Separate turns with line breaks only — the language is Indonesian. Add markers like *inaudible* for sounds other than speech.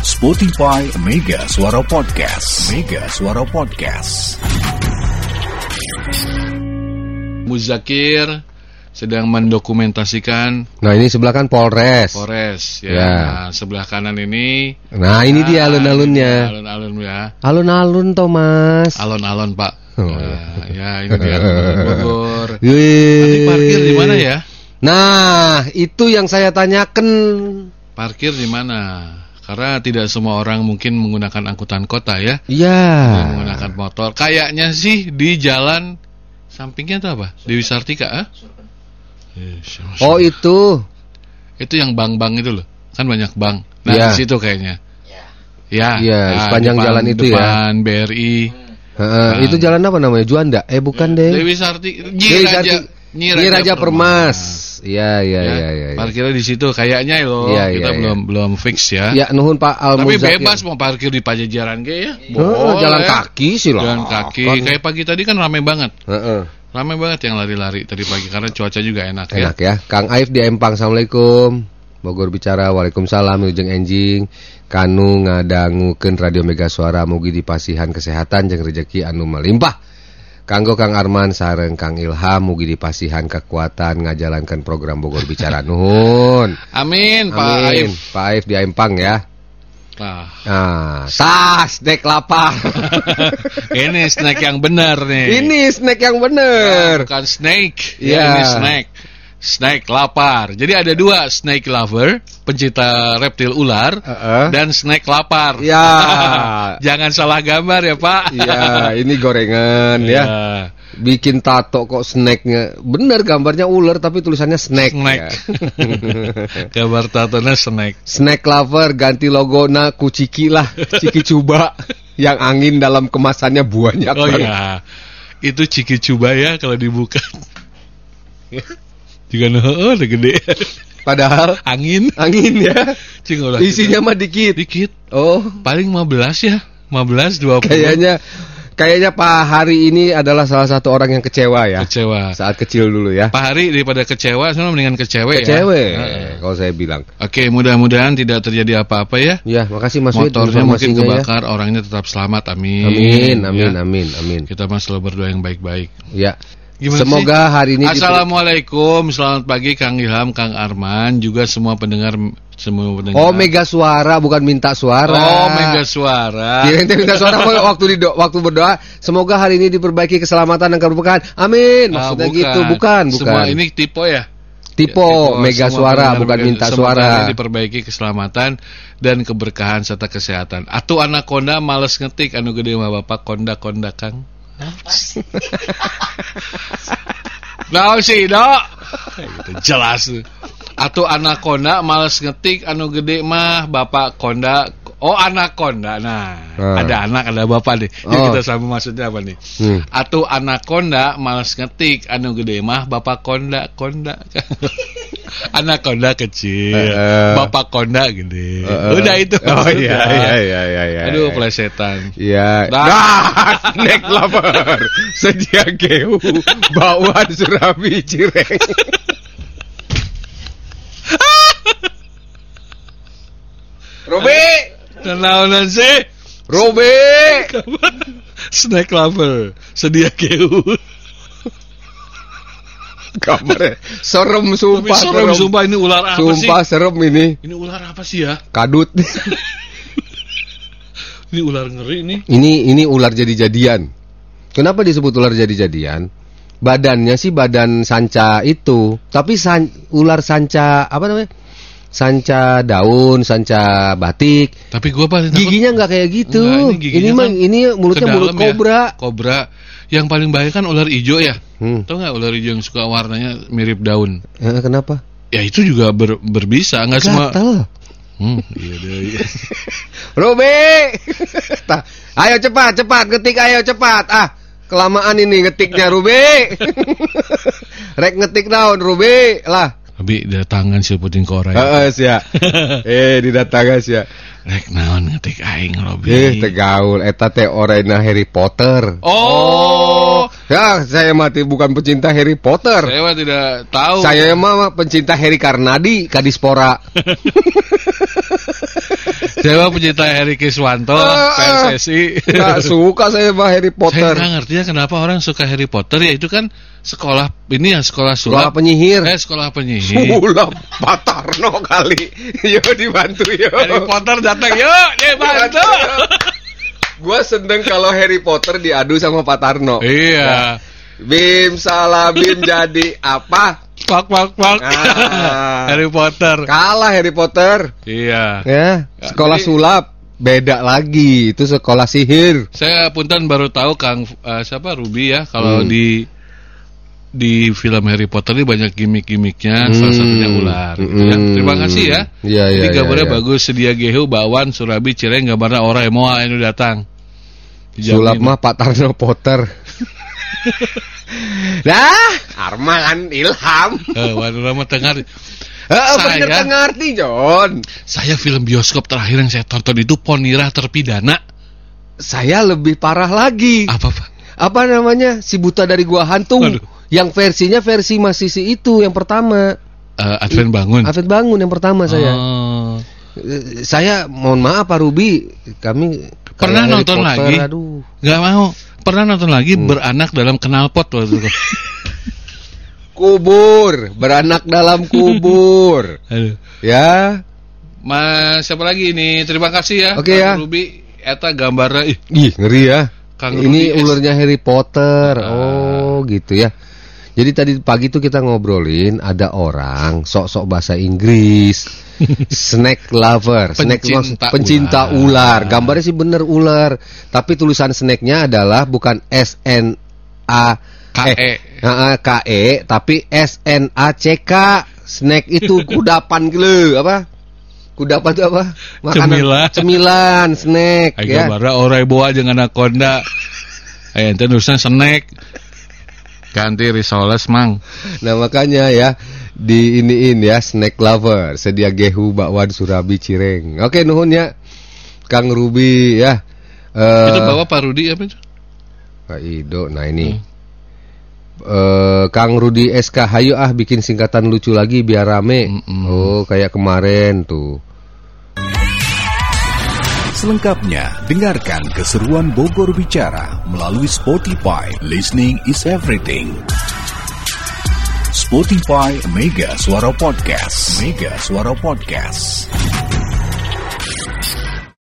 Spotify Mega Suara Podcast. Mega Suara Podcast.
Muzakir sedang mendokumentasikan
Nah ini sebelah kan Polres.
Polres ya.
Ya.
Nah, sebelah kanan ini
Nah ini dia
Ah,
alun-alunnya.
Alun-alun ya.
Alun-alun Thomas.
Alon-alon Pak.
Oh.
Nah, ya ini dia alun-alun Bogor. *laughs* Nanti parkir di mana ya?
Nah itu yang saya tanyakan.
Parkir di mana? Karena tidak semua orang mungkin menggunakan angkutan kota ya.
Iya.
Menggunakan motor. Kayaknya sih di jalan sampingnya itu apa? Dewi Sartika ah? Eh,
Oh itu.
Itu yang bank-bank itu loh. Kan banyak bank. Nah,
Iya.
di situ kayaknya. Ya.
Iya,
Nah,
sepanjang
depan-
jalan itu ya.
depan BRI.
Heeh, itu jalan apa namanya? Juanda? Eh bukan deh.
Dewi Sarti Nyi
Dewi
Raja
Sarti-
Nyi
Nyi Raja Permas. Iya iya
Ya,
iya iya. iya.
Parkirnya di situ kayaknya loh.
Iya,
Kita
iya,
belum belum fix ya.
Ya nuhun Pak Al
Tapi bebas mau parkir di Pajajaran ge ya.
Oh, jalan kaki sih lah.
Jalan kaki. Kayak pagi tadi kan ramai banget.
Heeh.
Ramai banget yang lari-lari tadi pagi karena cuaca juga enak, ya.
Enak ya. Kang Aif di Empang. Assalamualaikum. Bogor bicara. Waalaikumsalam. Ujeng enjing. Kanu ngadangukeun Radio Mega Suara mugi dipasihan kesehatan jeung rezeki anu melimpah. Kanggo Kang Arman sareng Kang Ilham mugi dipasihan kekuatan ngajalankan program Bogor bicara *laughs* nuhun.
Amin, Pak
Amin.
Aif.
Pak Aif di Empang ya.
Nah,
Nah, tas dek lapar. *laughs*
ini snack yang benar nih.
Ini snack yang bener.
bukan snake.
Iya.
Ya, ini snack. Snake lapar. Jadi ada dua, snake lover, pencinta reptil ular,
Heeh.
dan snake lapar.
Ya. *laughs*
Jangan salah gambar ya, Pak.
Iya, ini gorengan ya. Bikin tato kok snacknya Bener gambarnya ular tapi tulisannya snack
Snack.
ya. *laughs*
Gambar tatonya snack.
Snack lover ganti logo na ku Ciki lah Ciki coba Yang angin dalam kemasannya banyak
Oh iya. Itu ciki coba ya kalau dibuka. Juga oh, udah gede.
Padahal
Angin.
angin ya
Cing, ulah
Isinya mah dikit
dikit.
Oh
Paling 15 ya. 15 20.
kayaknya Kayaknya Pak Hari ini adalah salah satu orang yang kecewa ya
kecewa.
Saat kecil dulu ya
Pak Hari daripada kecewa, sebenarnya mendingan kecewe ya.
Kecewa
Heeh.
Kalau saya bilang
Oke, mudah-mudahan tidak terjadi apa-apa ya.
Ya makasih Mas
Motornya mungkin
ya.
kebakar, orangnya tetap selamat. Amin.
Amin, amin,
Ya.
amin, amin.
Kita mah selalu berdoa yang baik-baik.
Ya.
Gimana
Semoga hari ini
Assalamualaikum, selamat pagi Kang Ilham, Kang Arman, juga semua pendengar semua pendengar.
Oh, mega suara bukan minta suara.
Oh, mega suara.
Teh minta suara *laughs* waktu di waktu berdoa, semoga hari ini diperbaiki keselamatan dan keberkahan. Amin.
Ah,
Maksudnya gitu, bukan, bukan.
Semua ini tipe ya.
Tipe mega
semua
suara bukan
mega-
minta suara.
diperbaiki keselamatan dan keberkahan serta kesehatan. Atuh anak konda males ngetik anu gede mah bapak konda-konda Kang. *laughs* Nah sih dok Gitu, Jelas. Atau anak konda males ngetik Anu gede mah bapak konda Oh anak konda Nah
Ah.
ada anak ada bapak nih. Yuk
Oh.
kita sama maksudnya apa nih?
Hmm.
Atau anak konda males ngetik Anu gede mah bapak konda Konda *laughs* *laughs* Anak konda kecil
Eh.
Bapak konda gede
Eh,
Udah itu
Oh iya
Udah.
iya iya iya iya.
Aduh plesetan
Iya. *laughs*
Dah.
Dah, *laughs* snack lover. Sedia geu bauan surabi cireng. Robe,
Kenalan sih
Robe.
Snack lover Sedia keu
Kamarnya serem
Tapi
sumpah
serem, sumpah ini ular apa
Sumpah
sih?
serem ini.
Ini ular apa sih ya?
Kadut. *laughs*
Ini ular ngeri nih.
ini ini ular jadi-jadian. Kenapa disebut ular jadi-jadian? Badannya sih badan sanca itu, tapi san, ular sanca apa namanya? Sanca daun, sanca batik.
Tapi gua paling takut
Giginya nggak kayak gitu.
Enggak, ini
ini mah
kan
ini mulutnya mulut
ya.
kobra.
Kobra. Yang paling bahaya kan ular hijau ya.
Hmm.
Tahu nggak ular hijau yang suka warnanya mirip daun?
Eh, kenapa?
Ya itu juga ber- berbisa, nggak semua. Hmm, iya deh. iya. *laughs*
Robe. Tah, ayo cepat, cepat ngetik ayo cepat. Ah, kelamaan ini ngetiknya Rube. *laughs* Rek ngetik daun Rube lah.
Abi datangan si puting korai.
Heeh, sia. *laughs* eh, didatangan sia.
Rek naon ngetik aing Robi.
Eh, tegaul eta teh orena Harry Potter.
Oh,
Ya, saya mati bukan pecinta Harry Potter.
Saya mah tidak tahu.
Saya mah pencinta Harry Karnadi, Kadispora. *laughs*
Saya mah pencinta Harry Kiswanto,
Eh, eh.
PSSI.
Gak suka saya mah Harry
Saya
Potter.
nggak ngerti ya kenapa orang suka Harry Potter ya itu kan sekolah ini ya sekolah
Sekolah
sulap.
penyihir.
Eh sekolah penyihir.
Sulap *laughs* Patarno kali. Yo dibantu yo.
Harry Potter datang yuk, dia bantu.
Gua seneng kalau Harry Potter diadu sama Patarno.
Iya.
Bim salah Bim *laughs* jadi apa?
Pak pak pak.
Ah.
Harry Potter.
Kalah Harry Potter.
Iya.
Ya, sekolah
jadi-
sulap beda lagi. Itu sekolah sihir.
Saya punten baru tahu Kang eh, siapa Ruby ya kalau
Hmm.
di di film Harry Potter ini banyak gimmick-gimmicknya salah satunya ular gitu ya.
Hmm.
Terima kasih ya.
Iya, iya,
Jadi
iya,
gambarnya
iya.
bagus sedia gehu bawan Surabi Cireng gambarnya orang emoa ini datang. Dijamin.
Sulap mah Patarno Potter. *laughs* nah, Arma kan ilham.
Eh, waduh lama dengar.
Eh,
Saya-
bener ngerti, John.
Saya film bioskop terakhir yang saya tonton itu Ponira terpidana.
Saya lebih parah lagi.
Apa Pak?
Apa namanya? Si buta dari gua hantu.
Waduh.
Yang versinya versi masih si itu yang pertama.
Eh, Advent bangun.
Afid bangun yang pertama saya.
Oh.
Eh, Saya mohon maaf Pak Ruby, kami
Pernah nonton
Potter,
lagi?
Aduh.
Nggak mau. Pernah nonton lagi
Hmm.
beranak dalam knalpot waktu itu. *laughs*
Kubur, beranak dalam kubur. *laughs*
Aduh.
ya.
Mas siapa lagi ini? Terima kasih ya.
Oke
Kang
ya.
Ruby eta gambarnya ih
Ih, ngeri ya.
Kang
Ini
Ruby
ularnya Harry Potter.
Ah.
Oh, gitu ya. Jadi tadi pagi tuh kita ngobrolin ada orang sok-sok bahasa Inggris. *laughs* snack lover, snack
Pencinta
pencinta
ular.
ular. Gambarnya sih bener ular, tapi tulisan snacknya adalah bukan S N A
KE.
eh, K E tapi S N A C K. Snack itu *laughs* kudapan gitu apa? Kudapan itu apa?
Cemilan.
Cemilan, snack
Ay
ya.
gambarnya orang boa jeung anaconda. Eh ente nulisnya snack. Ganti risoles mang.
Nah makanya ya di iniin ya snack lover sedia gehu bakwan surabi cireng. Oke nuhun ya Kang Ruby ya. Eh,
Itu bawa Pak Rudi apa itu?
Pak Ido. Nah ini eh Kang Rudi SK Hayu ah bikin singkatan lucu lagi biar rame.
Mm-mm.
Oh kayak kemarin tuh.
Selengkapnya, dengarkan keseruan Bogor Bicara melalui Spotify. Listening is everything. Spotify Mega Suara Podcast. Mega Suara Podcast.